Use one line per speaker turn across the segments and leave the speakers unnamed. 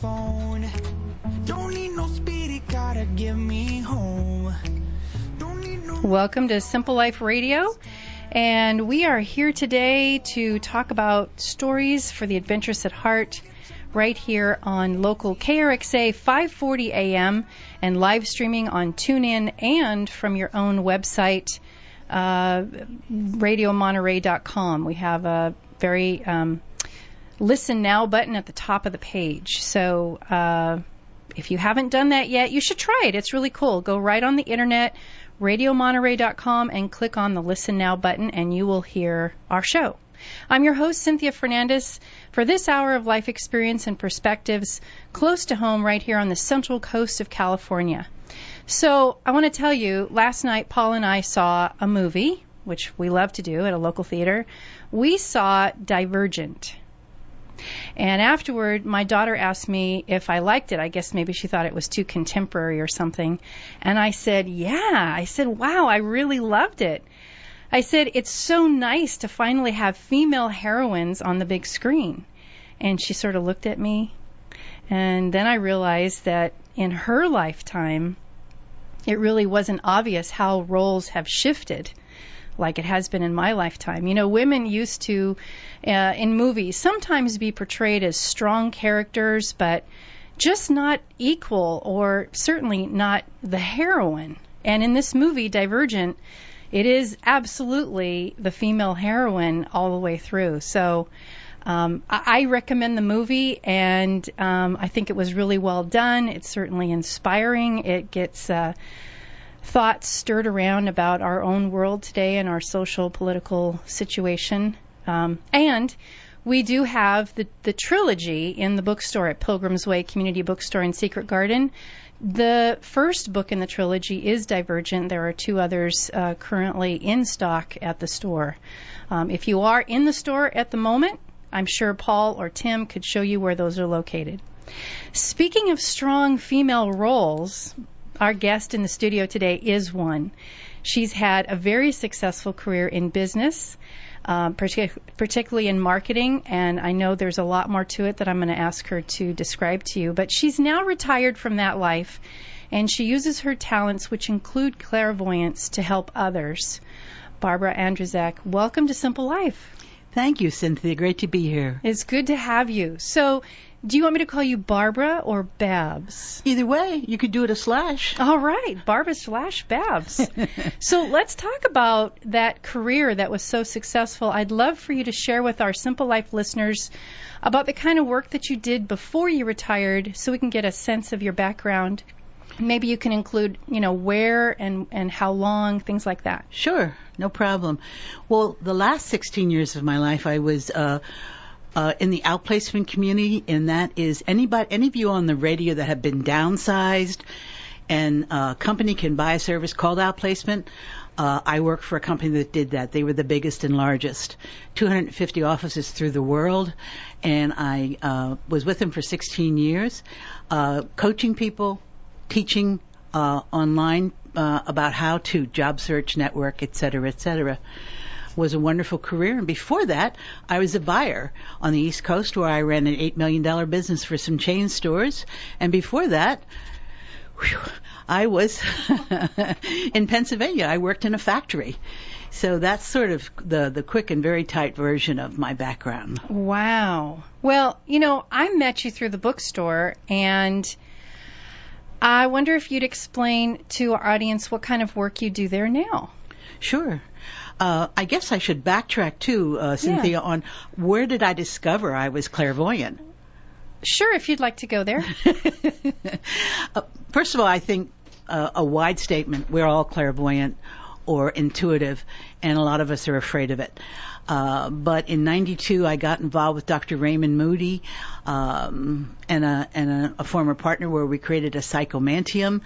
phone. Don't need no speed, it gotta give me home. No.
Welcome to Simple Life Radio. And we are here today to talk about stories for the adventurous at heart right here on local KRXA 540 AM and live streaming on TuneIn and from your own website, uh, radiomonterey.com. We have a very um, listen now button at the top of the page. So uh, if you haven't done that yet, you should try it. It's really cool. Go right on the internet, radiomonterey.com, and click on the listen now button, and you will hear our show. I'm your host, Cynthia Fernandez, for this hour of life experience and perspectives close to home right here on the central coast of California. So, I want to tell you, last night Paul and I saw a movie, which we love to do at a local theater. We saw Divergent. And afterward, my daughter asked me if I liked it. I guess maybe she thought it was too contemporary or something. And I said, yeah. I said, wow, I really loved it. I said, it's so nice to finally have female heroines on the big screen. And she sort of looked at me. And then I realized that in her lifetime, it really wasn't obvious how roles have shifted like it has been in my lifetime. You know, women used to, uh, in movies, sometimes be portrayed as strong characters, but just not equal or certainly not the heroine. And in this movie, Divergent, it is absolutely the female heroine all the way through. So um, I, I recommend the movie, and um, I think it was really well done. It's certainly inspiring. It gets uh, thoughts stirred around about our own world today and our social political situation. Um, and we do have the, the trilogy in the bookstore at Pilgrim's Way Community Bookstore and Secret Garden. The first book in the trilogy is Divergent. There are two others uh, currently in stock at the store. Um, if you are in the store at the moment, I'm sure Paul or Tim could show you where those are located. Speaking of strong female roles, our guest in the studio today is one. She's had a very successful career in business um, partic- particularly in marketing. And I know there's a lot more to it that I'm going to ask her to describe to you. But she's now retired from that life, and she uses her talents, which include clairvoyance, to help others. Barbara Andrzejak, welcome to Simple Life.
Thank you, Cynthia. Great to be here.
It's good to have you. So, do you want me to call you Barbara or Babs?
Either way, you could do it a slash.
All right, Barbara slash Babs. so let's talk about that career that was so successful. I'd love for you to share with our Simple Life listeners about the kind of work that you did before you retired so we can get a sense of your background. Maybe you can include, you know, where and, and how long, things like that.
Sure, no problem. Well, the last 16 years of my life, I was uh, uh, in the outplacement community, and that is anybody, any of you on the radio that have been downsized, and a company can buy a service called outplacement. Uh, I worked for a company that did that. They were the biggest and largest, 250 offices through the world, and I uh, was with them for 16 years, uh, coaching people, teaching uh, online uh, about how to job search, network, et cetera, et cetera was a wonderful career. And before that, I was a buyer on the East Coast where I ran an $8 million business for some chain stores. And before that, whew, I was in Pennsylvania. I worked in a factory. So that's sort of the the quick and very tight version of my background.
Wow. Well, you know, I met you through the bookstore and I wonder if you'd explain to our audience what kind of work you do there now.
Sure. Uh, I guess I should backtrack too, uh, Cynthia,
Yeah.
on where did I discover I was clairvoyant?
Sure, if you'd like to go there.
Uh, first of all, I think uh, a wide statement. We're all clairvoyant or intuitive, and a lot of us are afraid of it. Uh, but in '92, I got involved with Dr. Raymond Moody um, and, a, and a, a former partner where we created a psychomanteum.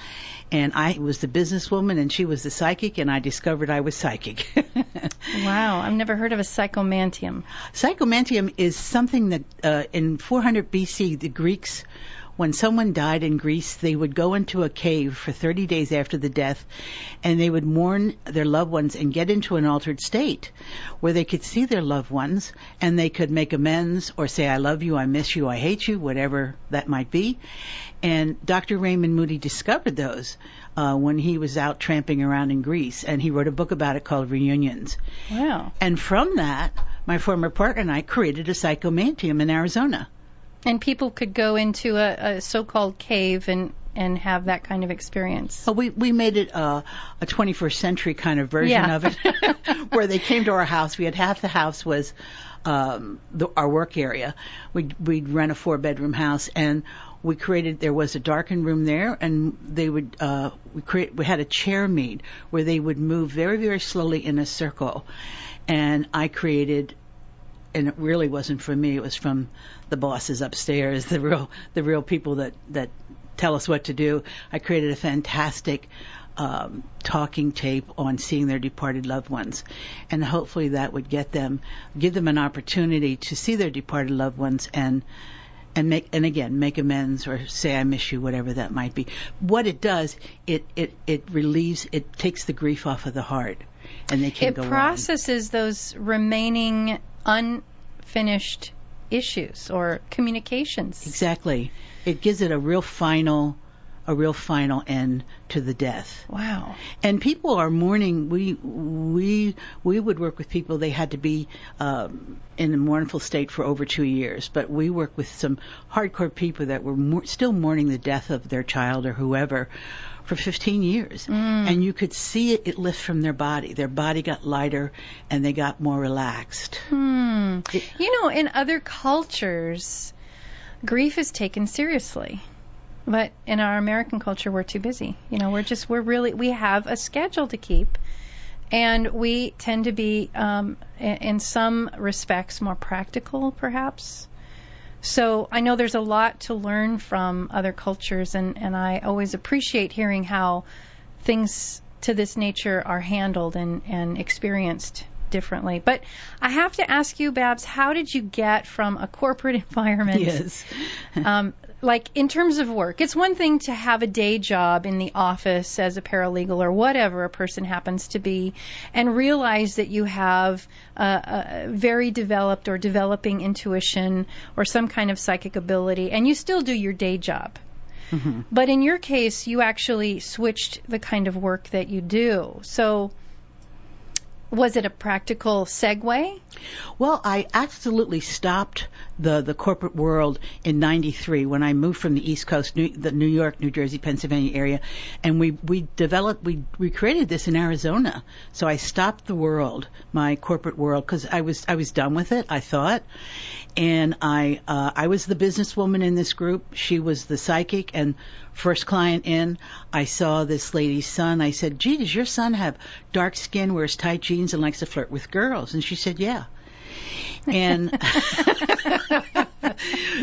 And I was the businesswoman, and she was the psychic, and I discovered I was psychic.
wow, I've never heard of a psychomanteum.
Psychomanteum is something that uh, in 400 BC the Greeks when someone died in Greece, they would go into a cave for 30 days after the death and they would mourn their loved ones and get into an altered state where they could see their loved ones and they could make amends or say, I love you, I miss you, I hate you, whatever that might be. And Dr. Raymond Moody discovered those uh, when he was out tramping around in Greece, and he wrote a book about it called Reunions.
Wow.
And from that, my former partner and I created a psychomanteum in Arizona.
And people could go into a, a so-called cave and and have that kind of experience.
So we we made it a, a 21st century kind of version
Yeah.
of it, where they came to our house. We had half the house was um, the, our work area. We'd we'd rent a four bedroom house, and we created. There was a darkened room there, and they would uh, we create. We had a chair made where they would move very very slowly in a circle, and I created and it really wasn't from me. It was from the bosses upstairs, the real the real people that that tell us what to do. I created a fantastic um, talking tape on seeing their departed loved ones, and hopefully that would get them give them an opportunity to see their departed loved ones and. And make and again make amends or say I miss you, whatever that might be. What it does, it it it relieves, it takes the grief off of the heart, and they can
It
go on.
processes those remaining unfinished issues or communications.
Exactly. It gives it a real final, a real final end to the death.
Wow.
And people are mourning. We we we would work with people. They had to be um, in a mournful state for over two years. But we work with some hardcore people that were mour- still mourning the death of their child or whoever for 15 years. And you could see it, it lift from their body. Their body got lighter and they got more relaxed.
Hmm.
It-
You know, in other cultures, grief is taken seriously. But in our American culture, we're too busy. You know, we're just, we're really, we have a schedule to keep. And we tend to be, um, in some respects, more practical, perhaps. So I know there's a lot to learn from other cultures, and, and I always appreciate hearing how things to this nature are handled and, and experienced differently. But I have to ask you, Babs, how did you get from a corporate environment
Yes.
um, like in terms of work, it's one thing to have a day job in the office as a paralegal or whatever a person happens to be, and realize that you have a, a very developed or developing intuition or some kind of psychic ability, and you still do your day job. Mm-hmm. But in your case, you actually switched the kind of work that you do. So, was it a practical segue?
Well, I absolutely stopped the the corporate world in '93 when I moved from the East Coast, New, the New York, New Jersey, Pennsylvania area, and we we developed we we created this in Arizona. So I stopped the world, my corporate world, because I was I was done with it. I thought, and I uh, I was the businesswoman in this group. She was the psychic and first client in. I saw this lady's son. I said, "Gee, does your son have dark skin, wears tight jeans, and likes to flirt with girls?" And she said, "Yeah." And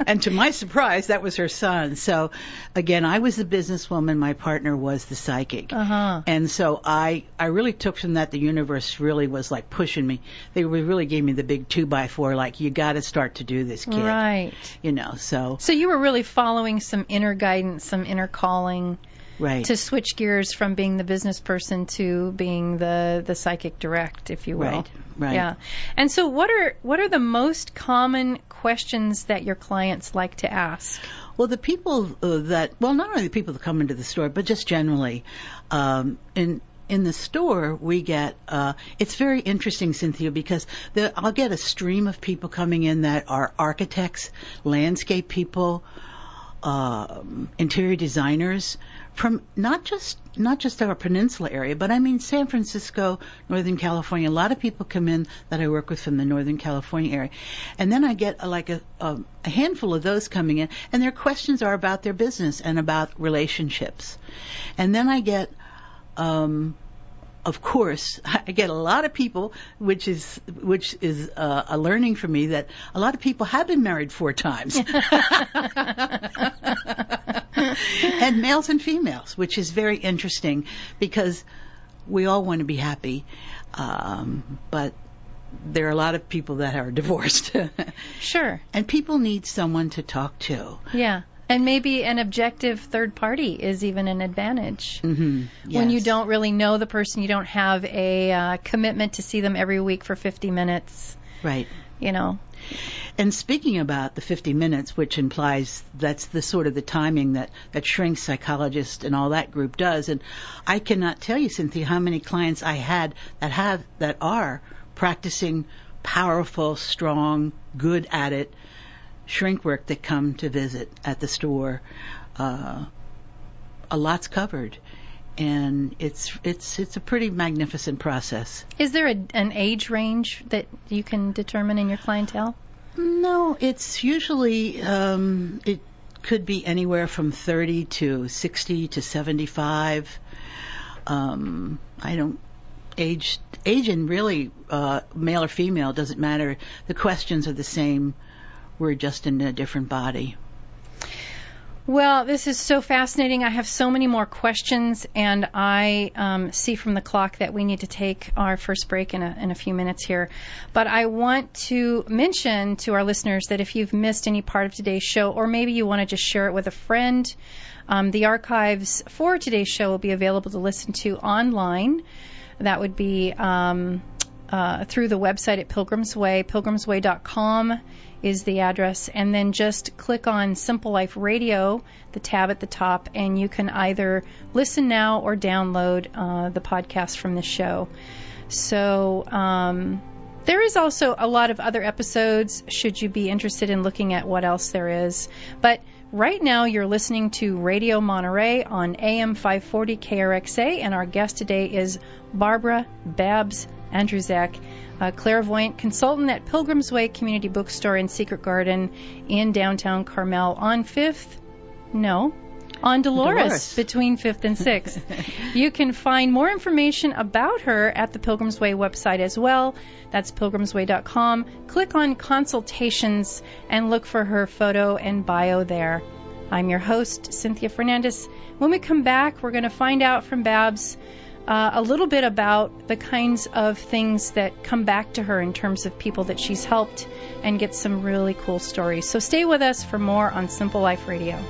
and to my surprise, that was her son. So again, I was the businesswoman. My partner was the psychic.
Uh huh.
And so I, I really took from that the universe really was like pushing me. They were- really gave me the big two by four, like you got to start to do this, kid.
Right.
You know, so
So you were really following some inner guidance, some inner calling
right.
to switch gears from being the business person to being the the psychic direct, if you will.
Right, right.
Yeah. And so what are what are the most common questions that your clients like to ask?
Well, the people uh, that, well, not only the people that come into the store, but just generally, um, in in the store we get. Uh, it's very interesting, Cynthia, because the, I'll get a stream of people coming in that are architects, landscape people, um, interior designers from not just not just our peninsula area, but I mean San Francisco, Northern California. A lot of people come in that I work with from the Northern California area, and then I get uh, like a, a, a handful of those coming in, and their questions are about their business and about relationships, and then I get. Um, of course, I get a lot of people, which is which is uh, a learning for me that a lot of people have been married four times, and males and females, which is very interesting because we all want to be happy, um, but there are a lot of people that are divorced,
Sure.
and people need someone to talk to.
Yeah. And maybe an objective third party is even an advantage.
hmm
When you don't really know the person, you don't have a uh, commitment to see them every week for 50 minutes,
Right.
you know.
And speaking about the 50 minutes, which implies that's the sort of the timing that, that shrink psychologist and all that group does. And I cannot tell you, Cynthia, how many clients I had that have, that are practicing powerful, strong, good at it shrink work that come to visit at the store. Uh, a lot's covered. And it's it's it's a pretty magnificent process.
Is there a, an age range that you can determine in your clientele?
No, it's usually um, it could be anywhere from 30 to 60 to 75. Um, I don't age age and really uh, male or female doesn't matter. The questions are the same. We're just in a different body.
Well, this is so fascinating. I have so many more questions, and I um, see from the clock that we need to take our first break in a, in a few minutes here. But I want to mention to our listeners that if you've missed any part of today's show, or maybe you want to just share it with a friend, um, the archives for today's show will be available to listen to online. That would be um, uh, through the website at Pilgrim's Way, pilgrimsway.com is the address, and then just click on Simple Life Radio, the tab at the top, and you can either listen now or download uh, the podcast from the show. So um, there is also a lot of other episodes. Should you be interested in looking at what else there is, but Right now, you're listening to Radio Monterey on AM 540 KRXA, and our guest today is Barbara Babs Andruzek, a clairvoyant consultant at Pilgrim's Way Community Bookstore in Secret Garden in downtown Carmel on 5th, no, on Dolores,
Dolores.
between 5th and 6th. you can find more information about her at the Pilgrim's Way website as well. That's pilgrimsway.com. Click on consultations and look for her photo and bio there. I'm your host, Cynthia Fernandez. When we come back, we're going to find out from Babs uh, a little bit about the kinds of things that come back to her in terms of people that she's helped and get some really cool stories. So stay with us for more on Simple Life Radio.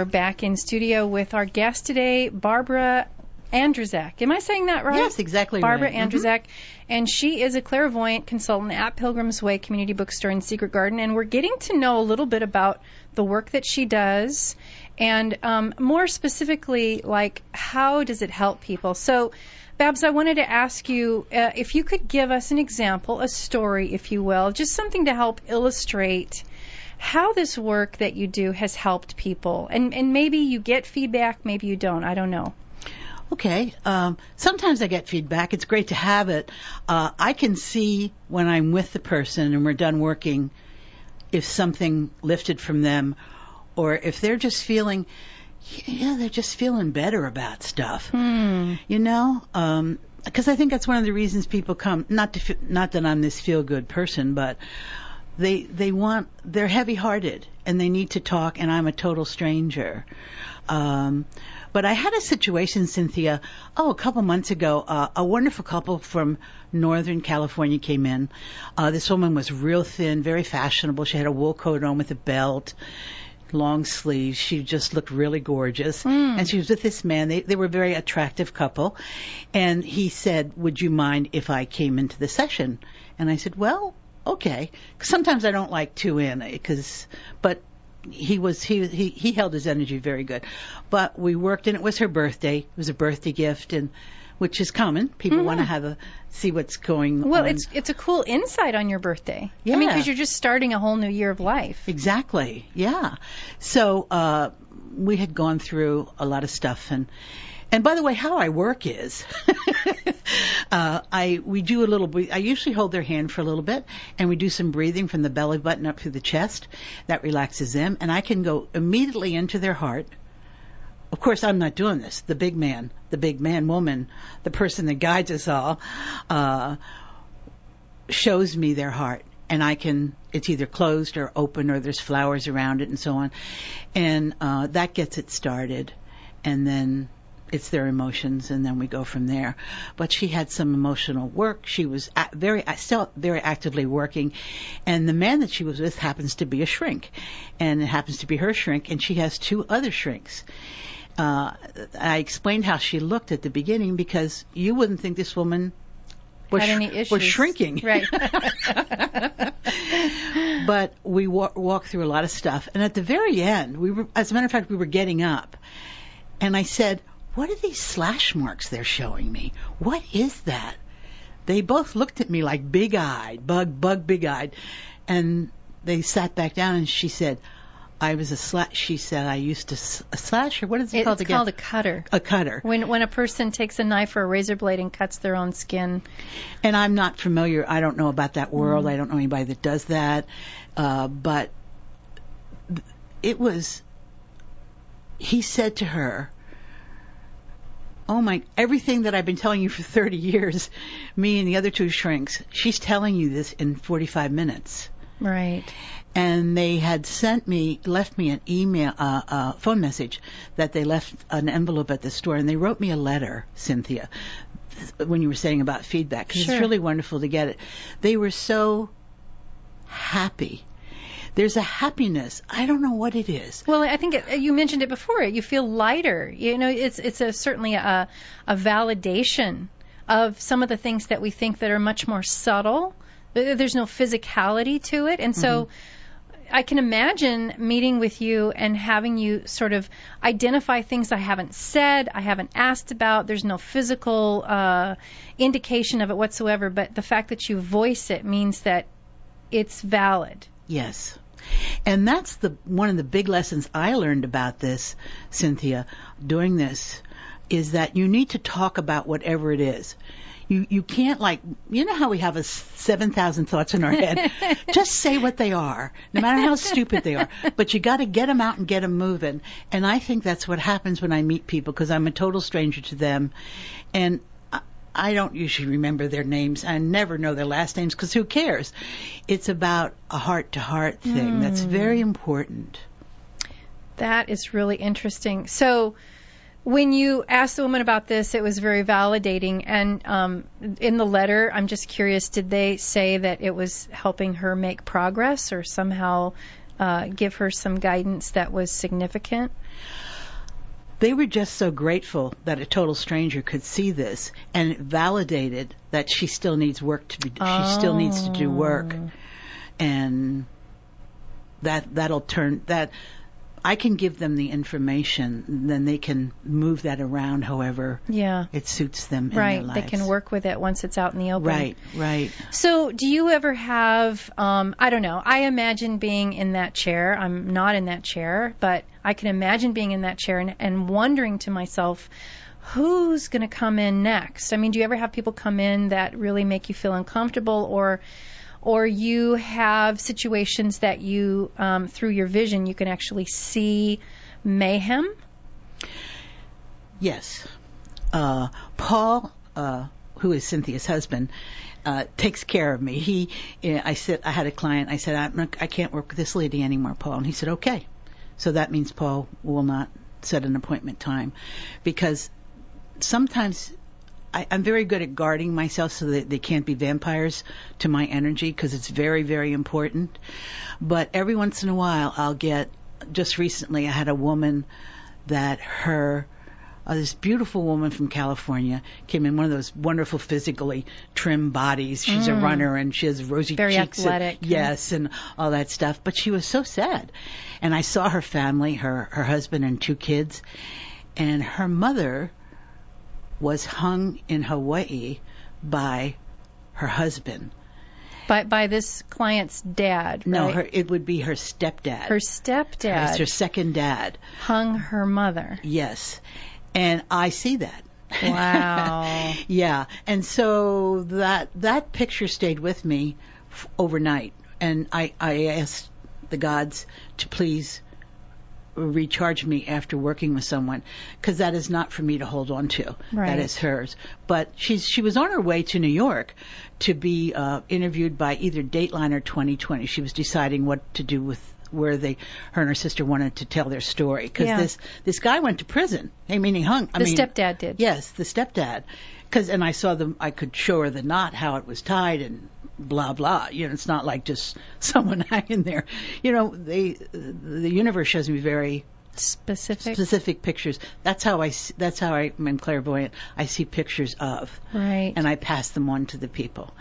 We're back in studio with our guest today, Barbara Andruzek. Am I saying that right?
Yes, exactly
Barbara
right. Mhm.
And she is a clairvoyant consultant at Pilgrim's Way Community Bookstore in Secret Garden. And we're getting to know a little bit about the work that she does and um, more specifically, like, how does it help people? So, Babs, I wanted to ask you uh, if you could give us an example, a story, if you will, just something to help illustrate how this work that you do has helped people. And, and maybe you get feedback, maybe you don't. I don't know.
Okay. Um, sometimes I get feedback. It's great to have it. Uh, I can see when I'm with the person and we're done working if something lifted from them or if they're just feeling, yeah, they're just feeling better about stuff.
Hmm.
You know, because I think that's one of the reasons people come. Not to, not that I'm this feel good person, but they they want they're heavy hearted and they need to talk, and I'm a total stranger. Um, but I had a situation, Cynthia, oh, a couple months ago. Uh, a wonderful couple from Northern California came in. Uh, this woman was real thin, very fashionable. She had a wool coat on with a belt, long sleeves. She just looked really gorgeous. And she was with this man. They, they were a very attractive couple. And he said, Would you mind if I came into the session? And I said, Well, okay. sometimes I don't like two in, because, but he was he he he held his energy very good. But we worked and it was her birthday. It was a birthday gift and which is common. People want to have a see what's going
Well,
on.
Well, it's it's a cool insight on your birthday.
Yeah.
I mean, because you're just starting a whole new year of life.
Exactly. Yeah. So uh, we had gone through a lot of stuff, and and by the way, how I work is, uh, I we do a little. I usually hold their hand for a little bit, and we do some breathing from the belly button up through the chest. That relaxes them, and I can go immediately into their heart. of course, I'm not doing this. The big man, the big man woman, the person that guides us all, uh, shows me their heart. And I can, it's either closed or open or there's flowers around it and so on. And, uh, that gets it started. And then it's their emotions and then we go from there. But she had some emotional work. She was very, still very actively working. And the man that she was with happens to be a shrink. And it happens to be her shrink and she has two other shrinks. Uh, I explained how she looked at the beginning because you wouldn't think this woman was,
Had any
sh-
issues.
was shrinking.
Right.
but we wa- walked through a lot of stuff. And at the very end, we were, as a matter of fact, we were getting up. And I said, what are these slash marks they're showing me? What is that? They both looked at me like big eyed, bug, bug, big eyed. And they sat back down and she said, I was a slash, she said, I used to, s- a slasher, what is it
It-
called
it's
again?
called a cutter.
a cutter.
When when a person takes a knife or a razor blade and cuts their own skin.
And I'm not familiar. I don't know about that world. I don't know anybody that does that. Uh, but it was. He said to her, "Oh my! Everything that I've been telling you for 30 years, me and the other two shrinks. She's telling you this in 45 minutes."
Right.
and they had sent me, left me an email, uh, uh, phone message that they left an envelope at the store, and they wrote me a letter, Cynthia, when you were saying about feedback. 'cause
Sure.
It's really wonderful to get it. They were so happy. There's a happiness. I don't know what it is.
Well, I think it, you mentioned it before. You feel lighter. You know, it's it's a, certainly a a validation of some of the things that we think that are much more subtle. There's no physicality to it, and so. I can imagine meeting with you and having you sort of identify things I haven't said, I haven't asked about. There's no physical uh, indication of it whatsoever, but the fact that you voice it means that it's valid.
Yes. And that's the one of the big lessons I learned about this, Cynthia, doing this, is that you need to talk about whatever it is. You you can't like you know how we have a seven thousand thoughts in our head. Just say what they are, no matter how stupid they are. But you got to get them out and get them moving. And I think that's what happens when I meet people because I'm a total stranger to them, and I- don't usually remember their names. I never know their last names because who cares? It's about a heart to heart thing. That's very important.
That is really interesting. So, when you asked the woman about this, it was very validating. And um, in the letter, I'm just curious, did they say that it was helping her make progress or somehow uh, give her some guidance that was significant?
They were just so grateful that a total stranger could see this and validated that she still needs work to be she still needs to do work. Oh. And that that'll turn that I can give them the information, then they can move that around however
Yeah.
it suits them in
Right. They can work with it once it's out in the open.
Right, right.
So, do you ever have, um, I don't know, I imagine being in that chair. I'm not in that chair, but I can imagine being in that chair and, and wondering to myself, who's going to come in next? I mean, do you ever have people come in that really make you feel uncomfortable or, or you have situations that you, um, through your vision, you can actually see mayhem?
Yes. Uh, Paul, uh, who is Cynthia's husband, uh, takes care of me. He, I said, I had a client. I said, I'm not, I can't work with this lady anymore, Paul. And he said, okay. So that means Paul will not set an appointment time, because sometimes I, I'm very good at guarding myself so that they can't be vampires to my energy because it's very, very important. But every once in a while, I'll get. Just recently, I had a woman that her uh, this beautiful woman from California came in one of those wonderful physically trim bodies. She's a runner and she has rosy
Mm. Very
cheeks. and-
athletic.
yes, and all that stuff. But she was so sad. And I saw her family, her her husband and two kids, and her mother was hung in Hawaii by her husband.
By, by this client's dad,
No, her it would be her stepdad.
her
It's
stepdad
her second dad.
hung her mother.
Yes. And I see that.
Wow.
yeah. And so that that picture stayed with me f- overnight and I I asked the gods to please recharge me after working with someone because that is not for me to hold on to.
Right.
That is hers. But she's she was on her way to New York to be uh, interviewed by either Dateline or 2020. She was deciding what to do with where they her and her sister wanted to tell their story because
Yeah.
this this guy went to prison. I mean he hung. I
The
mean,
stepdad did.
Yes, the stepdad. Because and I saw them. I could show her the knot, how it was tied, and blah blah. You know, it's not like just someone hanging there. You know, they the universe shows me very
Specific.
specific pictures. That's how I. That's how I, I'm clairvoyant. I see pictures of,
Right.
and I pass them on to the people.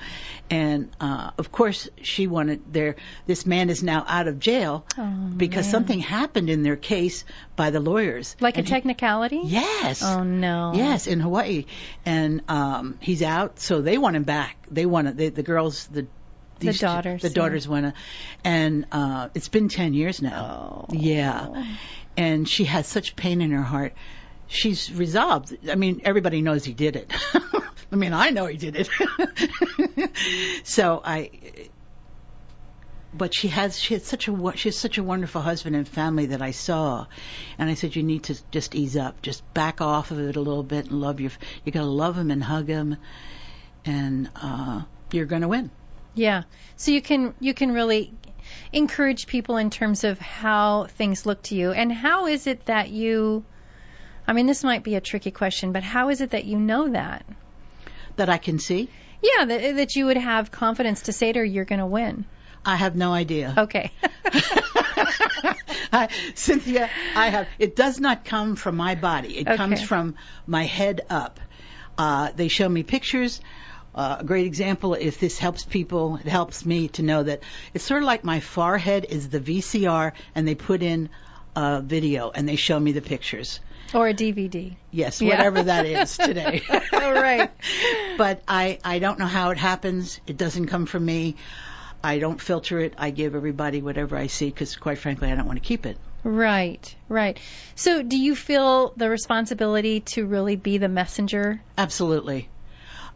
And uh, of course, she wanted their. This man is now out of jail
Oh,
because
man.
something happened in their case by the lawyers.
Like a
And he-
technicality?
Yes.
Oh no.
Yes, in Hawaii, and um, he's out, so they want him back. They want. They, the girls, the these two-
daughters,
the
yeah.
daughters want to, and uh, it's been ten years now.
Oh.
Yeah, and she has such pain in her heart. She's resolved. I mean, everybody knows he did it. I mean, I know he did it. so I. But she has she has such a she has such a wonderful husband and family that I saw, and I said you need to just ease up, just back off of it a little bit and love your you gotta love him and hug him, and uh, you're gonna win.
Yeah. So you can you can really encourage people in terms of how things look to you and how is it that you I mean this might be a tricky question, but how is it that you know that?
That I can see.
Yeah, that, that you would have confidence to say to her you're going to win.
I have no idea.
Okay.
I, Cynthia, I have. It does not come from my body. It
Okay.
comes from my head up. Uh, they show me pictures. Uh, a great example, if this helps people, it helps me to know that it's sort of like my forehead is the VCR, and they put in a video and they show me the pictures.
or a DVD.
Yes,
Yeah.
whatever that is today.
All right.
but I, I don't know how it happens. It doesn't come from me. I don't filter it. I give everybody whatever I see because, quite frankly, I don't want to keep it.
Right, right. So do you feel the responsibility to really be the messenger?
Absolutely.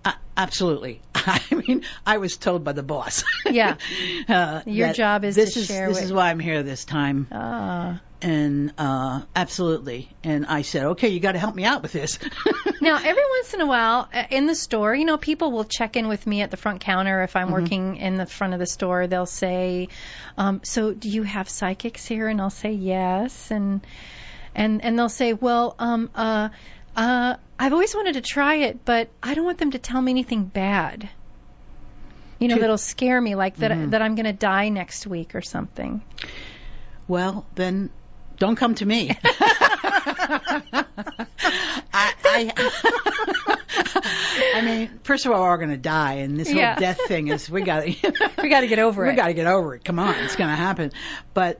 Uh, absolutely. I mean, I was told by the boss.
Yeah.
uh,
Your job is
this
to
is,
share
This
what-
is why I'm here this time.
Ah.
And uh, absolutely. And I said, okay, you got to help me out with this.
Now, every once in a while uh, in the store, you know, people will check in with me at the front counter if I'm working in the front of the store. They'll say, um, "So, do you have psychics here?" And I'll say, "Yes." And and and they'll say, "Well, um, uh, uh, I've always wanted to try it, but I don't want them to tell me anything bad. You know,
To-
that'll scare me, like that
Mhm.
that I'm going to die next week or something."
well, then don't come to me. I, I, I mean, first of all, we're all going to die, and this
Yeah.
whole death thing is we got to
We got to get over
we
it.
We got to get over it. Come on, it's going to happen. But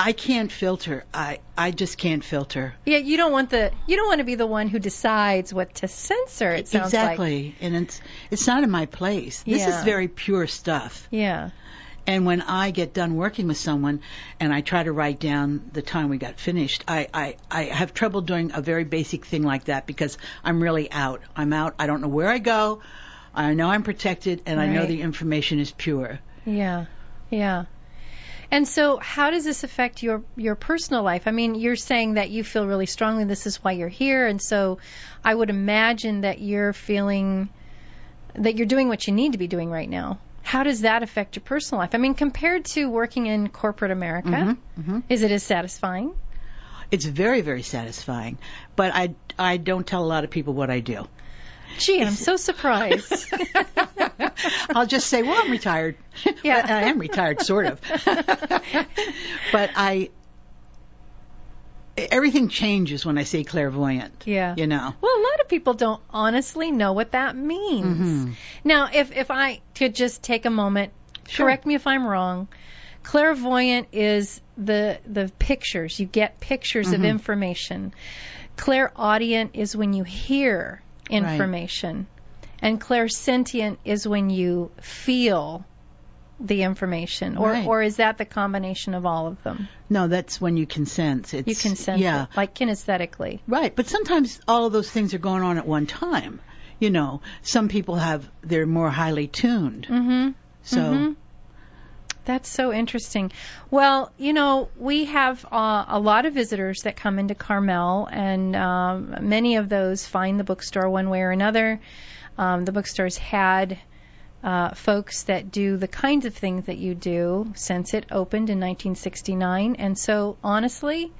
I can't filter. I I just can't filter.
Yeah, you don't want the you don't want to be the one who decides what to censor. It sounds like.
exactly, and it's it's not in my place. This
Yeah.
is very pure stuff.
Yeah.
And when I get done working with someone and I try to write down the time we got finished, I, I, I have trouble doing a very basic thing like that because I'm really out. I'm out. I don't know where I go. I know I'm protected and I know the information is pure.
Yeah, yeah. And so, how does this affect your your personal life? I mean, you're saying that you feel really strongly this is why you're here, and so I would imagine that you're feeling that you're doing what you need to be doing right now. How does that affect your personal life? I mean, compared to working in corporate America,
Mhm, mhm.
is it as satisfying?
It's very, very satisfying. But I, I don't tell a lot of people what I do.
Gee, I'm so surprised.
I'll just say, well, I'm retired.
Yeah.
I am retired, sort of. but I, everything changes when I say clairvoyant.
yeah.
You know.
Well, a lot of people don't honestly know what that means.
Mhm.
Now, if if I could just take a moment,
Sure.
correct me if I'm wrong. Clairvoyant is the the pictures. You get pictures of
Mhm.
information. Clairaudient is when you hear information. And clairsentient is when you feel the information. Or
Right.
or is that the combination of all of them?
No, that's when you can sense. It's,
You can sense
yeah.
it, like kinesthetically.
Right, but sometimes all of those things are going on at one time. You know, some people have they're more highly tuned.
Mhm.
So
Mhm. That's so interesting. Well, you know, we have uh, a lot of visitors that come into Carmel, and um, many of those find the bookstore one way or another. Um, the bookstore's had uh, folks that do the kinds of things that you do since it opened in 1969, and so honestly,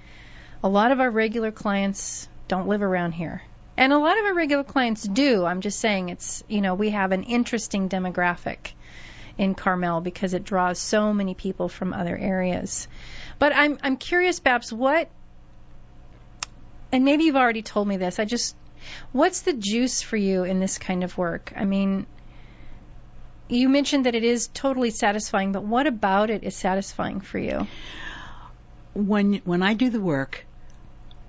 a lot of our regular clients don't live around here. And a lot of our regular clients do. I'm just saying it's, you know, we have an interesting demographic in Carmel because it draws so many people from other areas. But I'm I'm curious, Babs, what and maybe you've already told me this. I just what's the juice for you in this kind of work? I mean, you mentioned that it is totally satisfying, but what about it is satisfying for you?
When when I do the work,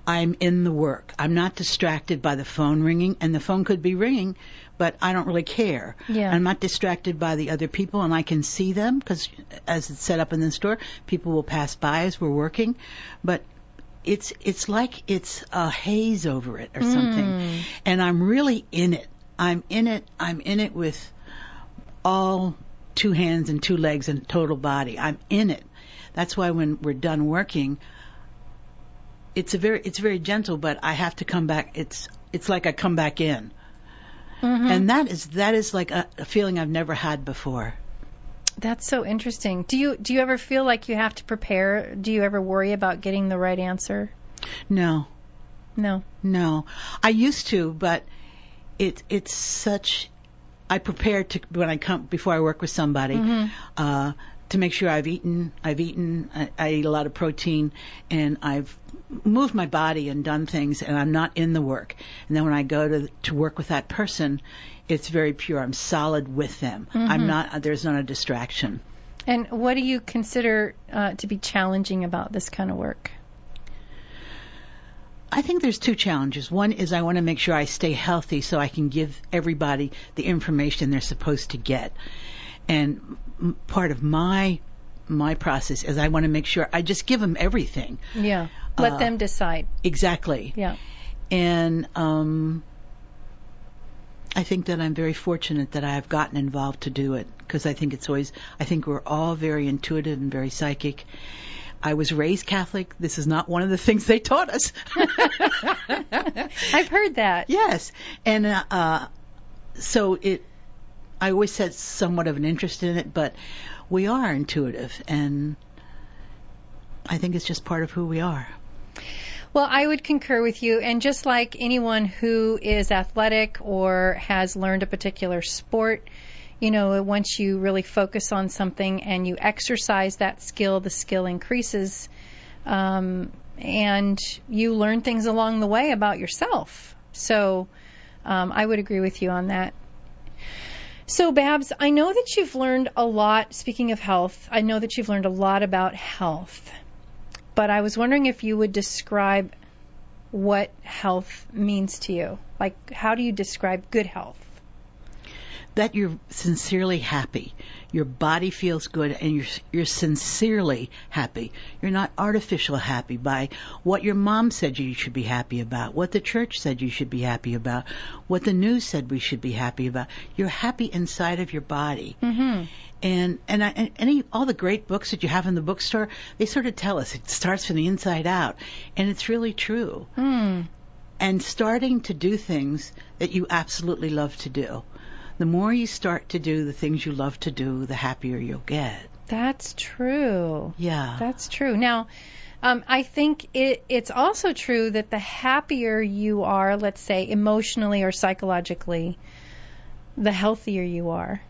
I'm in the work. I'm not distracted by the phone ringing, and the phone could be ringing, but I don't really care.
Yeah.
I'm not distracted by the other people, and I can see them because as it's set up in the store, people will pass by as we're working, but it's it's like it's a haze over it or something,
Mm.
and I'm really in it. I'm in it. I'm in it with all two hands and two legs and total body. I'm in it. That's why when we're done working, it's a very it's very gentle, but I have to come back. It's it's like I come back in,
Mhm.
and that is that is like a, a feeling I've never had before.
That's so interesting. Do you do you ever feel like you have to prepare? Do you ever worry about getting the right answer?
No,
No.
no, I used to, but it it's such. I prepare to when I come before I work with somebody.
Mhm.
uh, to make sure I've eaten. I've eaten. I, I eat a lot of protein, and I've moved my body and done things, and I'm not in the work. And then when I go to to work with that person, it's very pure. I'm solid with them. I'm not. There's not a distraction.
And what do you consider uh, to be challenging about this kind of work?
I think there's two challenges. One is I want to make sure I stay healthy so I can give everybody the information they're supposed to get. And part of my my process is I want to make sure I just give them everything.
Yeah. Let
Uh,
them decide.
Exactly.
Yeah.
And um, I think that I'm very fortunate that I have gotten involved to do it because I think it's always, I think we're all very intuitive and very psychic. I was raised Catholic. This is not one of the things they taught us.
I've heard that.
yes. And uh, uh, so it, I always had somewhat of an interest in it, but we are intuitive and I think it's just part of who we are.
Well, I would concur with you. And just like anyone who is athletic or has learned a particular sport, you know, once you really focus on something and you exercise that skill, the skill increases. Um, and you learn things along the way about yourself. So um, I would agree with you on that. So, Babs, I know that you've learned a lot, speaking of health, I know that you've learned a lot about health but I was wondering if you would describe what health means to you. Like, how do you describe good health?
that you're sincerely happy. Your body feels good and you're you're sincerely happy. You're not artificial happy by what your mom said you should be happy about, what the church said you should be happy about, what the news said we should be happy about. You're happy inside of your body.
Mm-hmm.
And and, I, and any all the great books that you have in the bookstore, they sort of tell us it starts from the inside out, and it's really true.
Hmm.
And starting to do things that you absolutely love to do. The more you start to do the things you love to do, the happier you'll get.
That's true.
Yeah.
That's true. Now, um, I think it, it's also true that the happier you are, let's say emotionally or psychologically, the healthier you are.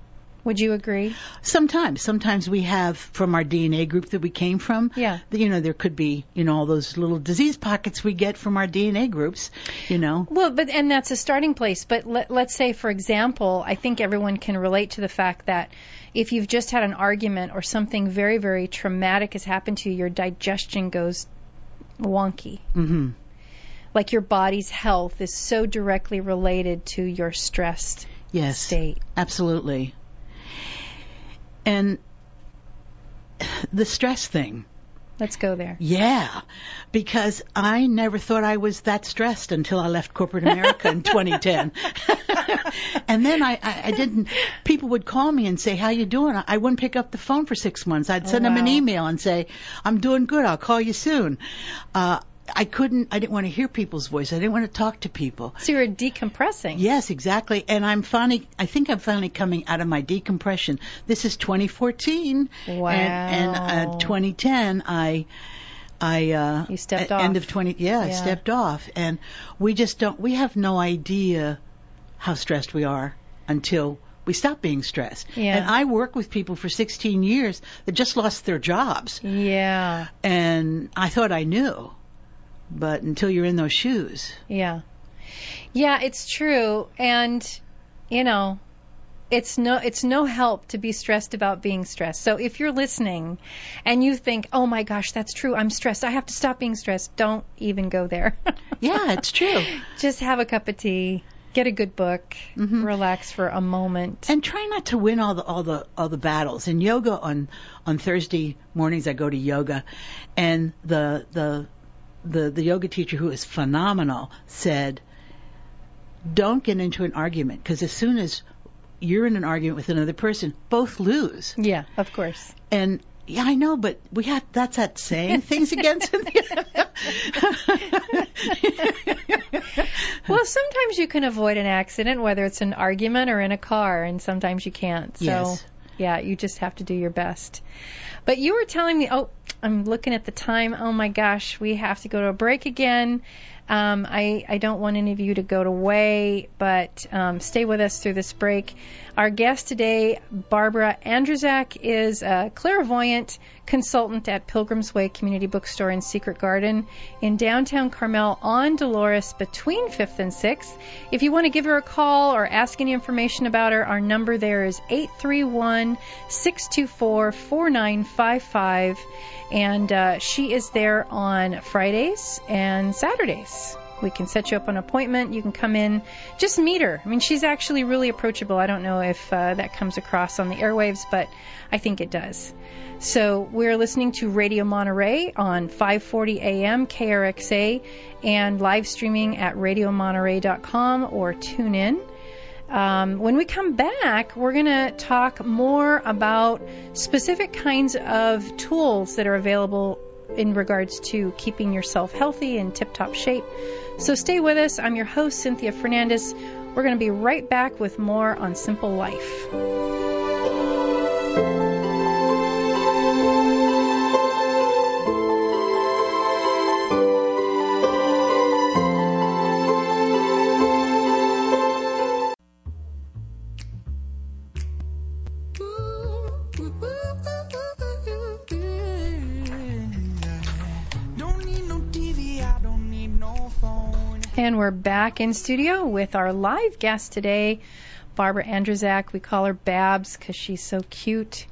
Would you agree?
Sometimes, sometimes we have from our DNA group that we came from.
Yeah.
You know, there could be, you know, all those little disease pockets we get from our DNA groups, you know.
Well, but and that's a starting place. But let, let's say, for example, I think everyone can relate to the fact that if you've just had an argument or something very, very traumatic has happened to you, your digestion goes wonky.
Mhm.
Like your body's health is so directly related to your stressed
Yes.
state.
Absolutely. And the stress thing,
Let's go there.
Yeah, because I never thought I was that stressed until I left corporate America in 2010. and then I, I, I didn't. People would call me and say, "How you doing?" I wouldn't pick up the phone for six months. I'd send
Oh,
them an email and say, "I'm doing good. I'll call you soon." Uh, I couldn't. I didn't want to hear people's voice. I didn't want to talk to people.
So you're decompressing.
Yes, exactly. And I'm finally, I think I'm finally coming out of my decompression. This is 2014.
Wow.
And, and uh, 2010, I, I, uh,
You stepped
at End of 20, yeah, I stepped off. And we just don't, we have no idea how stressed we are until we stop being stressed.
Yeah.
And I work with people for 16 years that just lost their jobs.
Yeah.
And I thought I knew. But until you're in those shoes.
Yeah. Yeah, it's true. And, you know, it's no it's no help to be stressed about being stressed. So if you're listening and you think, "Oh my gosh, that's true. I'm stressed. I have to stop being stressed." Don't even go there.
Yeah, it's true.
Just have a cup of tea, get a good book,
Mhm.
relax for a moment.
and try not to win all the all the all the battles. In yoga on on Thursday mornings, I go to yoga, and the the the the yoga teacher who is phenomenal said, "Don't get into an argument because as soon as you're in an argument with another person, both lose."
yeah, of course.
And yeah, I know, but we have that's that saying things against him.
Well, sometimes you can avoid an accident, whether it's an argument or in a car, and sometimes you can't. So,
Yes.
Yeah, you just have to do your best. But you were telling me, oh, I'm looking at the time. Oh my gosh, we have to go to a break again. Um, I, I don't want any of you to go away, but um, stay with us through this break. Our guest today, Barbara Andrzak, is a clairvoyant consultant at Pilgrim's Way Community Bookstore in Secret Garden in downtown Carmel on Dolores between 5th and 6th. If you want to give her a call or ask any information about her, our number there is 831 624 4955. And uh, she is there on Fridays and Saturdays. We can set you up an appointment. You can come in, just meet her. I mean, she's actually really approachable. I don't know if uh, that comes across on the airwaves, but I think it does. So we're listening to Radio Monterey on 540 AM KRXA and live streaming at radiomonterey.com or tune in. Um, when we come back, we're going to talk more about specific kinds of tools that are available in regards to keeping yourself healthy and tip top shape. So stay with us. I'm your host, Cynthia Fernandez. We're going to be right back with more on Simple Life. And we're back in studio with our live guest today, Barbara Andrzak. We call her Babs because she's so cute.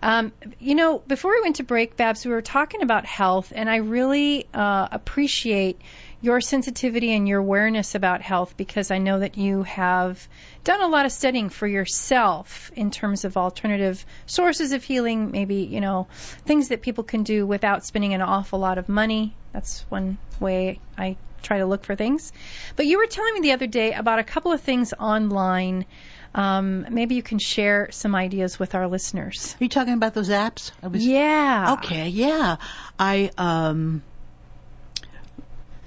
Um, you know, before we went to break, Babs, we were talking about health, and I really uh, appreciate your sensitivity and your awareness about health because I know that you have done a lot of studying for yourself in terms of alternative sources of healing, maybe, you know, things that people can do without spending an awful lot of money. That's one way I try to look for things. But you were telling me the other day about a couple of things online. Um, maybe you can share some ideas with our listeners.
Are you talking about those apps? Was
Yeah.
Okay, yeah. I um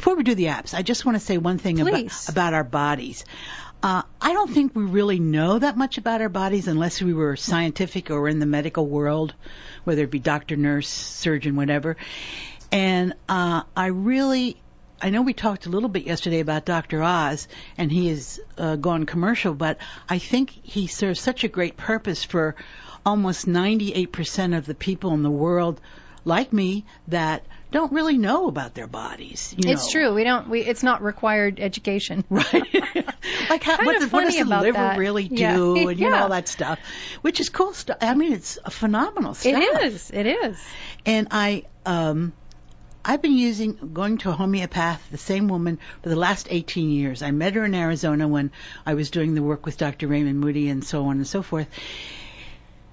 before we do the apps, I just want to say one thing about about our bodies. Uh, I don't think we really know that much about our bodies unless we were scientific or in the medical world, whether it be doctor, nurse, surgeon, whatever. And uh, I really, I know we talked a little bit yesterday about Dr. Oz, and he has uh, gone commercial, but I think he serves such a great purpose for almost 98% of the people in the world, like me, that don't really know about their bodies. You
It's
know.
true. We don't. We. It's not required education.
Right. like how, what, does- what does the liver
that.
really do
Yeah.
and you know all that stuff, which is cool stuff. I mean, it's a phenomenal stuff.
It is. It is.
And I um I've been using going to a homeopath, the same woman for the last 18 years. I met her in Arizona when I was doing the work with Dr. Raymond Moody and so on and so forth.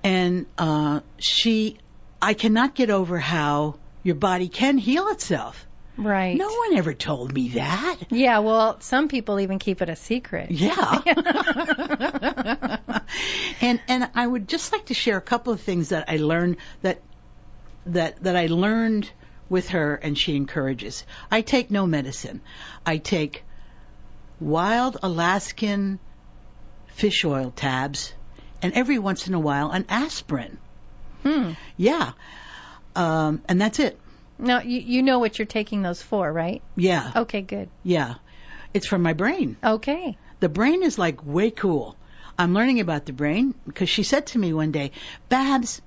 And uh she I cannot get over how your body can heal itself.
Right.
No one ever told me that.
Yeah, well, some people even keep it a secret.
Yeah. and and I would just like to share a couple of things that I learned that that that I learned with her and she encourages. I take no medicine. I take wild Alaskan fish oil tabs and every once in a while an aspirin.
Hmm.
Yeah. Um and that's it.
Now, you, you know what you're taking those for, right?
Yeah.
Okay, good.
Yeah. It's for my brain.
Okay.
The brain is like way cool. I'm learning about the brain because she said to me one day, Babs,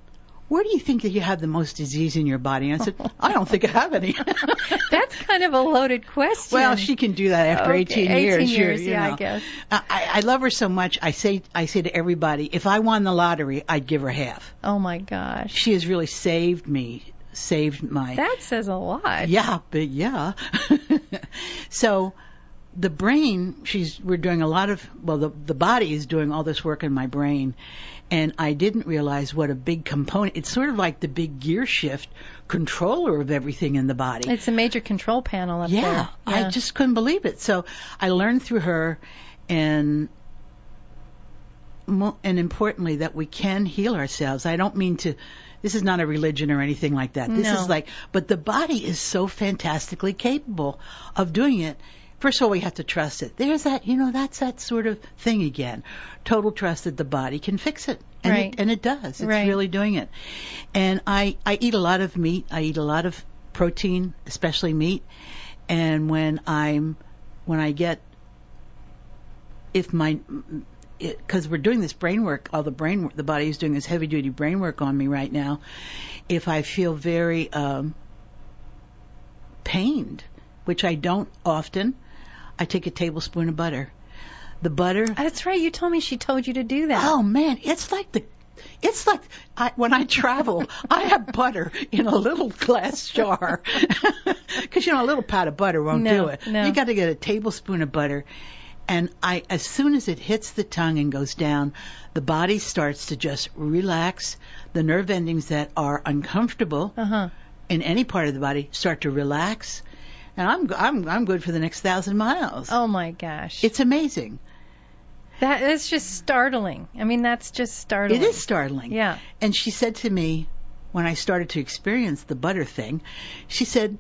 where do you think that you have the most disease in your body? And I said, I don't think I have any.
That's kind of a loaded question.
well, she can do that after
Okay,
18
18
years. You
yeah, I guess.
Uh, I, I love her so much. I say, I say to everybody, if I won the lottery, I'd give her half.
Oh my gosh.
She has really saved me, saved my.
That says a lot.
Yeah, but yeah. so the brain, she's we're doing a lot of well the the body is doing all this work in my brain and I didn't realize what a big component it's sort of like the big gear shift controller of everything in the body.
It's a major control panel up
yeah,
there.
I just couldn't believe it. So I learned through her and mo- and importantly that we can heal ourselves. I don't mean to this is not a religion or anything like that. This
No.
is like but the body is so fantastically capable of doing it. First of all, we have to trust it. There's that, you know, that's that sort of thing again. Total trust that the body can fix it. And
Right.
it and it does. It's
Right.
really doing it. And I I eat a lot of meat. I eat a lot of protein, especially meat. And when I'm when I get if my because we're doing this brain work, all the brain work, the body is doing this heavy duty brain work on me right now. If I feel very um, pained, which I don't often, I take a tablespoon of butter. The butter.
That's right. You told me she told you to do that.
Oh man, it's like the it's like I, when I travel, I have butter in a little glass jar because you know a little pat of butter won't
No,
do it.
no.
You got to get a tablespoon of butter, and I as soon as it hits the tongue and goes down, the body starts to just relax. The nerve endings that are uncomfortable
Uh huh.
in any part of the body start to relax, and I'm I'm I'm good for the next thousand miles.
Oh my gosh.
It's amazing.
that is just startling. I mean, that's just startling.
It is startling.
Yeah.
And she said to me when I started to experience the butter thing, she said,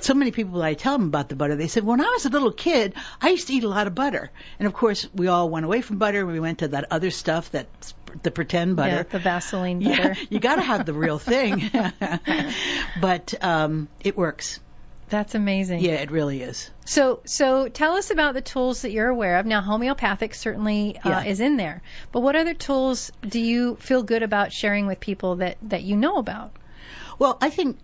so many people I tell them about the butter, they said, when I was a little kid, I used to eat a lot of butter. And of course, we all went away from butter. We went to that other stuff that's the pretend butter.
Yeah, the Vaseline
Yeah,
butter.
you got to have the real thing. but um, it works.
That's amazing.
Yeah, it really is.
So, so tell us about the tools that you're aware of. Now, homeopathic certainly uh,
Yeah.
is in there, but what other tools do you feel good about sharing with people that that you know about?
Well, I think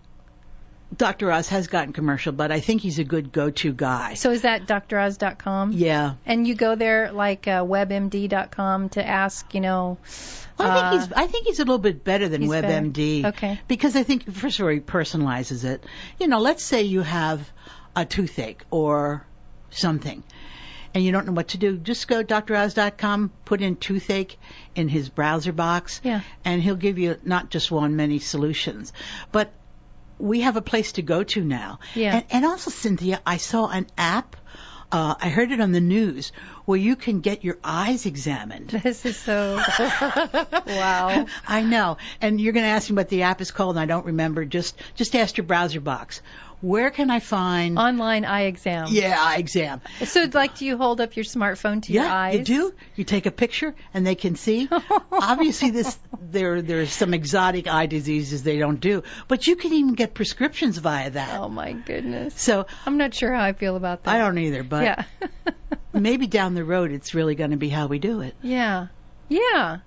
Dr. Oz has gotten commercial, but I think he's a good go-to guy.
So, is that droz.com?
Yeah.
And you go there like uh, webmd.com to ask, you know.
Well, I
uh,
think he's I think he's a little bit better than
better.
WebMD.
Okay.
Because I think first of all he personalizes it. You know, let's say you have a toothache or something and you don't know what to do, just go droz.com, put in toothache in his browser box
Yeah.
and he'll give you not just one, many solutions. But we have a place to go to now.
Yeah.
And, and also, Cynthia, I saw an app. Uh, I heard it on the news where you can get your eyes examined.
This is so. wow.
I know. And you're going to ask me what the app is called, and I don't remember. Just just ask your browser box. Where can I find?
Online eye exam.
yeah, eye exam.
So, like, do you hold up your smartphone to your
yeah,
eyes?
you do. You take a picture, and they can see. Obviously, this there there's some exotic eye diseases they don't do, but you can even get prescriptions via that.
Oh my goodness.
So
I'm not sure how I feel about that.
I don't either, but
Yeah.
maybe down the road it's really going to be how we do it.
yeah. Yeah.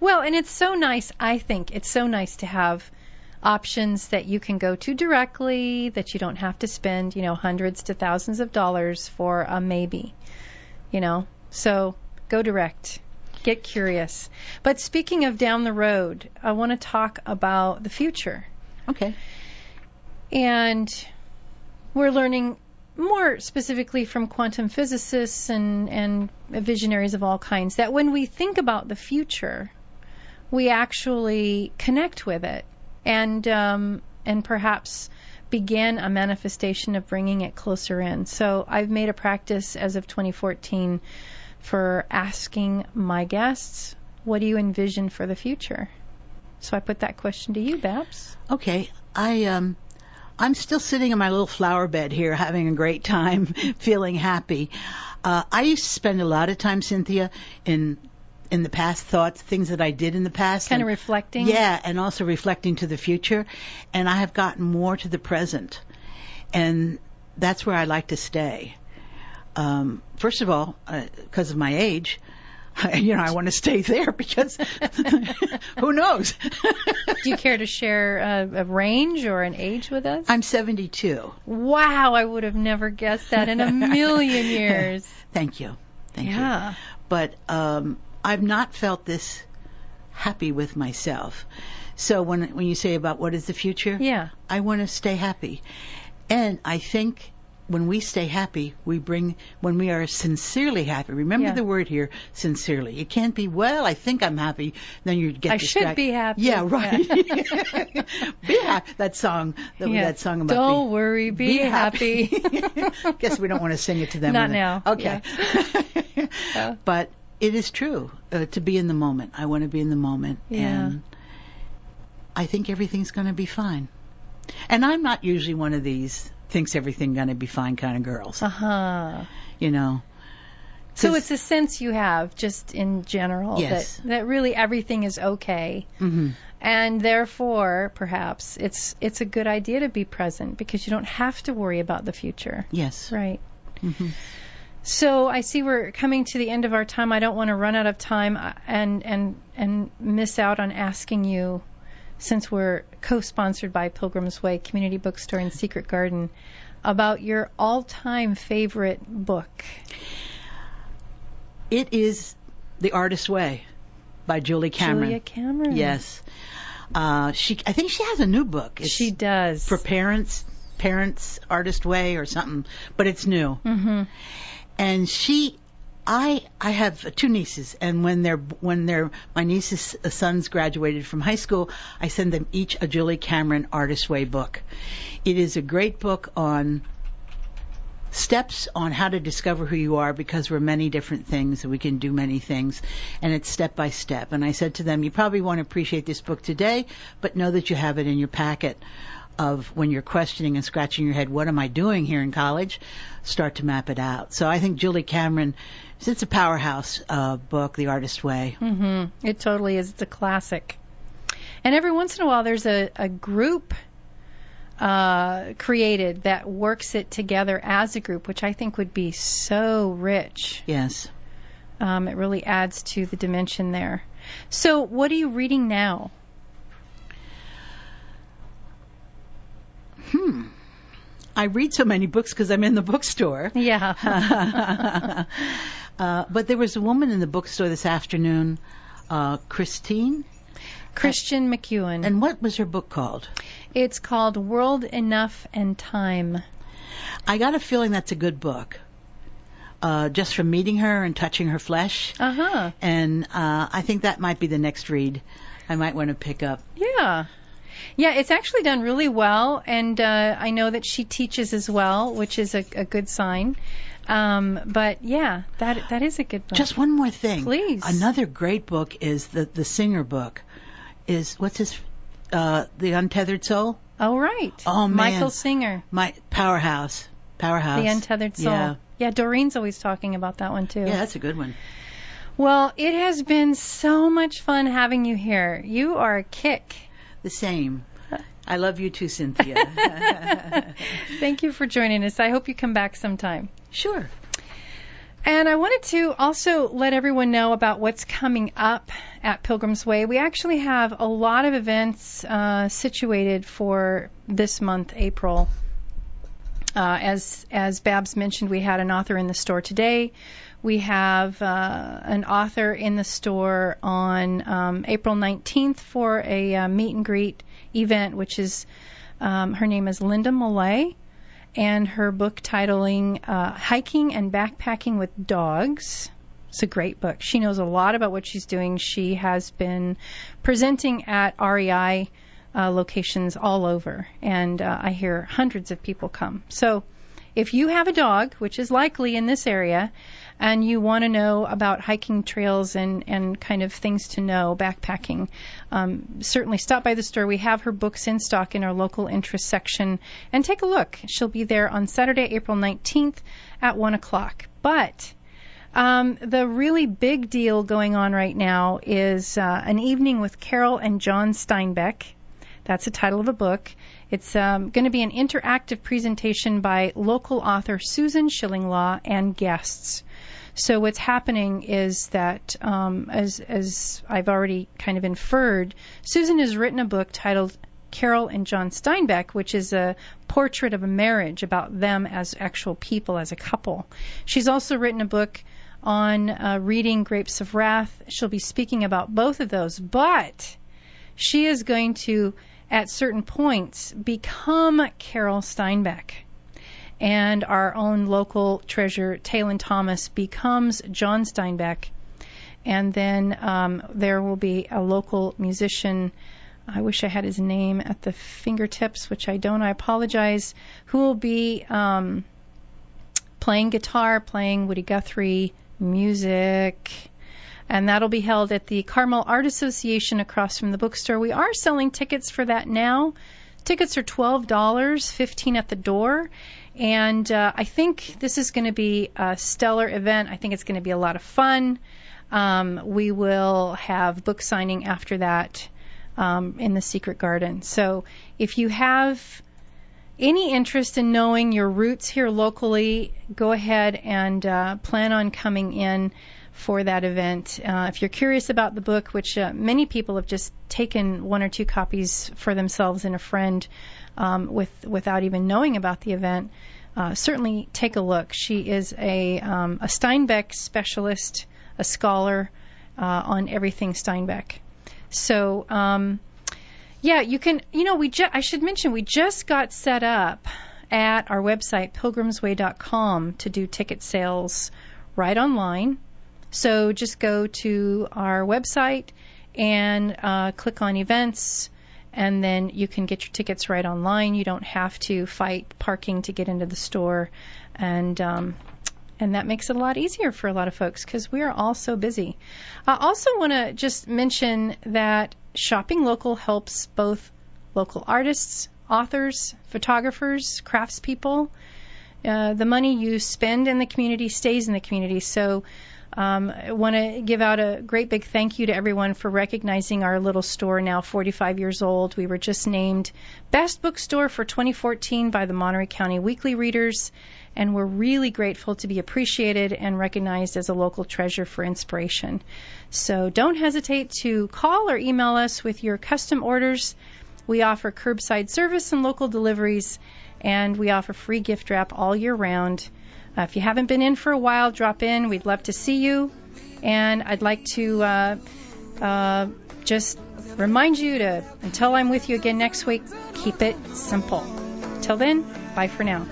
Well, and it's so nice, I think. It's so nice to have options that you can go to directly, that you don't have to spend, you know, hundreds to thousands of dollars for a maybe. You know? So go direct. Get curious. But speaking of down the road, I want to talk about the future.
Okay.
And we're learning more specifically from quantum physicists and, and visionaries of all kinds that when we think about the future, we actually connect with it and um, and perhaps begin a manifestation of bringing it closer in. So I've made a practice as of 2014 for asking my guests, "What do you envision for the future?" So I put that question to you, Babs.
Okay, I um, I'm still sitting in my little flower bed here, having a great time, feeling happy. Uh, I used to spend a lot of time, Cynthia, in in the past thoughts, things that I did in the past.
Kind of reflecting.
Yeah, and also reflecting to the future. And I have gotten more to the present. And that's where I like to stay. Um, first of all, because of my age, you know, I want to stay there because who knows?
Do you care to share a, a range or an age with us?
I'm 72.
Wow, I would have never guessed that in a million years.
Thank you. Thank you.
Yeah.
But um, I've not felt this happy with myself. So when when you say about what is the future,
Yeah.
I want to stay happy. And I think when we stay happy, we bring, when we are sincerely happy, remember
Yeah.
the word here, sincerely. It can't be, well, I think I'm happy, then you get
I should be happy.
Yeah, right. be happy. That song, that,
Yeah.
that song about
Don't
be,
worry, be, happy.
Guess we don't want to sing it to them.
Not now.
Okay.
Yeah. Uh.
But it is true uh, to be in the moment. I want to be in the moment.
Yeah.
And I think everything's going to be fine. And I'm not usually one of these thinks everything going to be fine kind of girls.
Uh huh.
You know.
So it's a sense you have just in general
Yes.
that that really everything is okay.
Mhm.
And therefore, perhaps it's it's a good idea to be present because you don't have to worry about the future.
Yes.
Right.
Mhm.
So I see we're coming to the end of our time. I don't want to run out of time uh, and and and miss out on asking you, since we're co-sponsored by Pilgrim's Way Community Bookstore and Secret Garden, about your all-time favorite book.
It is The Artist's Way by Julie Cameron.
Julia Cameron.
Yes. Uh, she, I think she has a new book. It's
she does.
for parents, parents artist way or something, but it's new.
hmm
and she I I have two nieces, and when they're when they're my nieces' sons graduated from high school, I send them each a Julie Cameron Artist Way book. It is a great book on steps on how to discover who you are because we're many different things and we can do many things. And it's step by step. And i said to them you probably won't appreciate this book today but know that you have it in your packet of when you're questioning and scratching your head what am i doing here in college start to map it out so i think julie cameron it's a powerhouse uh, book the artist way
Mm-hmm. It totally is. It's a classic. And every once in a while, there's a, a group uh, created that works it together as a group, which I think would be so rich.
yes
Um, it really adds to the dimension there. So, what are you reading now?
Hmm i read so many books because i'm in the bookstore
Yeah.
uh, but there was a woman in the bookstore this afternoon, uh, Christine,
Christian McEwen.
and what was her book called?
it's called World Enough and Time.
I got a feeling that's a good book, uh, just from meeting her and touching her flesh,
Uh huh.
and uh, I think that might be the next read I might want to pick up.
Yeah. Yeah, it's actually done really well, and uh, I know that she teaches as well, which is a, a good sign. Um, but yeah, that that is a good book.
Just one more thing,
Please.
Another great book is the the Singer book. Is what's his, uh, the Untethered Soul?
oh right.
Oh, man.
Michael Singer,
My powerhouse, powerhouse.
The Untethered Soul.
Yeah,
Yeah, Doreen's always talking about that one too.
yeah, that's a good one.
Well, it has been so much fun having you here. You are a kick.
The same. I love you too, Cynthia.
Thank you for joining us. I hope you come back sometime.
sure.
And I wanted to also let everyone know about what's coming up at Pilgrim's Way. We actually have a lot of events uh, situated for this month, April. Uh, as as Babs mentioned, we had an author in the store today. We have uh, an author in the store on um, April 19th for a uh, meet and greet event, which is um, her name is Linda Millay and her book titling uh, Hiking and Backpacking with Dogs. It's a great book. She knows a lot about what she's doing. She has been presenting at REI uh, locations all over, and uh, I hear hundreds of people come. So, if you have a dog, which is likely in this area, and you want to know about hiking trails and, and kind of things to know, backpacking, um, certainly stop by the store. We have her books in stock in our local interest section and take a look. She'll be there on Saturday, April 19th at 1 o'clock. But um, the really big deal going on right now is uh, an evening with Carol and John Steinbeck. That's the title of a book. It's um, going to be an interactive presentation by local author Susan Shillinglaw and guests. So what's happening is that, um, as as I've already kind of inferred, Susan has written a book titled Carol and John Steinbeck, which is a portrait of a marriage about them as actual people, as a couple. She's also written a book on uh, reading Grapes of Wrath. She'll be speaking about both of those, but she is going to, at certain points, become Carol Steinbeck and our own local treasure, Taelen Thomas, becomes John Steinbeck. And then um, there will be a local musician. I wish I had his name at the fingertips, which I don't. I apologize. Who will be um, playing guitar, playing Woody Guthrie music. And that'll be held at the Carmel Art Association across from the bookstore. We are selling tickets for that now. Tickets are $12, 15 at the door. And uh, I think this is going to be a stellar event. I think it's going to be a lot of fun. Um, we will have book signing after that um, in the Secret Garden. So if you have any interest in knowing your roots here locally, go ahead and uh, plan on coming in for that event. Uh, if you're curious about the book, which uh, many people have just taken one or two copies for themselves and a friend um, with without even knowing about the event, uh, certainly take a look. She is a, um, a Steinbeck specialist, a scholar uh, on everything Steinbeck. So, um, yeah, you can. You know, we ju- I should mention we just got set up at our website pilgrimsway.com to do ticket sales right online. So just go to our website and uh, click on events, and then you can get your tickets right online. You don't have to fight parking to get into the store, and um, and that makes it a lot easier for a lot of folks because we are all so busy. I also want to just mention that shopping local helps both local artists, authors, photographers, craftspeople. Uh, the money you spend in the community stays in the community. So um, I want to give out a great big thank you to everyone for recognizing our little store now 45 years old. We were just named Best Bookstore for 2014 by the Monterey County Weekly Readers, and we're really grateful to be appreciated and recognized as a local treasure for inspiration. So don't hesitate to call or email us with your custom orders. We offer curbside service and local deliveries, and we offer free gift wrap all year round. Uh, if you haven't been in for a while, drop in. We'd love to see you. And I'd like to uh, uh, just remind you to, until I'm with you again next week, keep it simple. Till then, bye for now.